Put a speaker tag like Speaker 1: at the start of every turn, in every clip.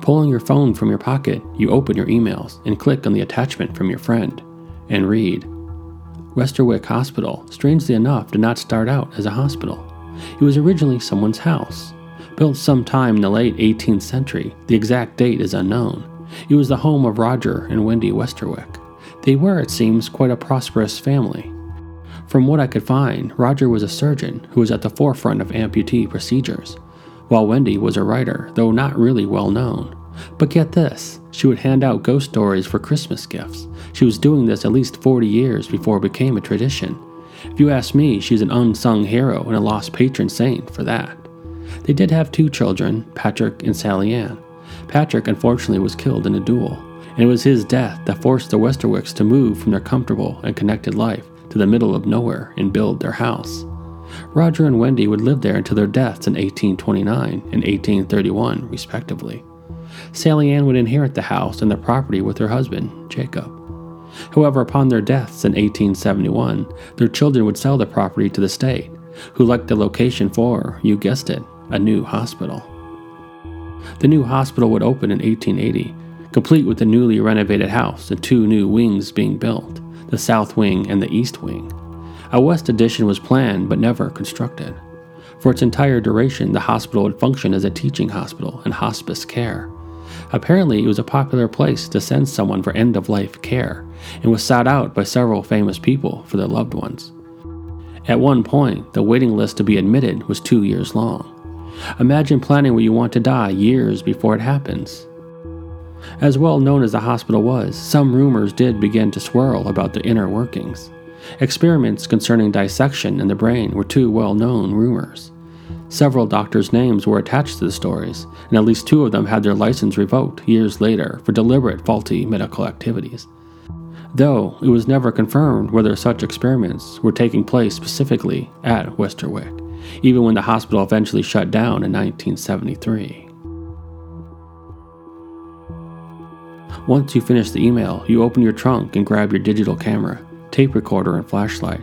Speaker 1: Pulling your phone from your pocket, you open your emails and click on the attachment from your friend and read Westerwick Hospital, strangely enough, did not start out as a hospital. It was originally someone's house. Built sometime in the late 18th century, the exact date is unknown. It was the home of Roger and Wendy Westerwick. They were, it seems, quite a prosperous family. From what I could find, Roger was a surgeon who was at the forefront of amputee procedures, while Wendy was a writer, though not really well known. But get this she would hand out ghost stories for Christmas gifts. She was doing this at least 40 years before it became a tradition. If you ask me, she's an unsung hero and a lost patron saint for that. They did have two children, Patrick and Sally Ann. Patrick unfortunately was killed in a duel, and it was his death that forced the Westerwicks to move from their comfortable and connected life to the middle of nowhere and build their house. Roger and Wendy would live there until their deaths in 1829 and 1831, respectively. Sally Ann would inherit the house and the property with her husband, Jacob. However, upon their deaths in 1871, their children would sell the property to the state, who liked the location for, you guessed it, a new hospital. The new hospital would open in 1880, complete with the newly renovated house and two new wings being built the south wing and the east wing. A west addition was planned but never constructed. For its entire duration, the hospital would function as a teaching hospital and hospice care. Apparently, it was a popular place to send someone for end of life care and was sought out by several famous people for their loved ones. At one point, the waiting list to be admitted was two years long. Imagine planning where you want to die years before it happens. As well known as the hospital was, some rumors did begin to swirl about the inner workings. Experiments concerning dissection in the brain were two well known rumors. Several doctors' names were attached to the stories, and at least two of them had their license revoked years later for deliberate faulty medical activities. Though it was never confirmed whether such experiments were taking place specifically at Westerwick, even when the hospital eventually shut down in 1973. Once you finish the email, you open your trunk and grab your digital camera, tape recorder, and flashlight.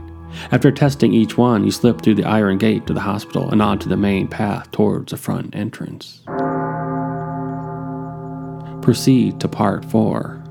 Speaker 1: After testing each one, you slip through the iron gate to the hospital and onto the main path towards the front entrance. Proceed to part 4.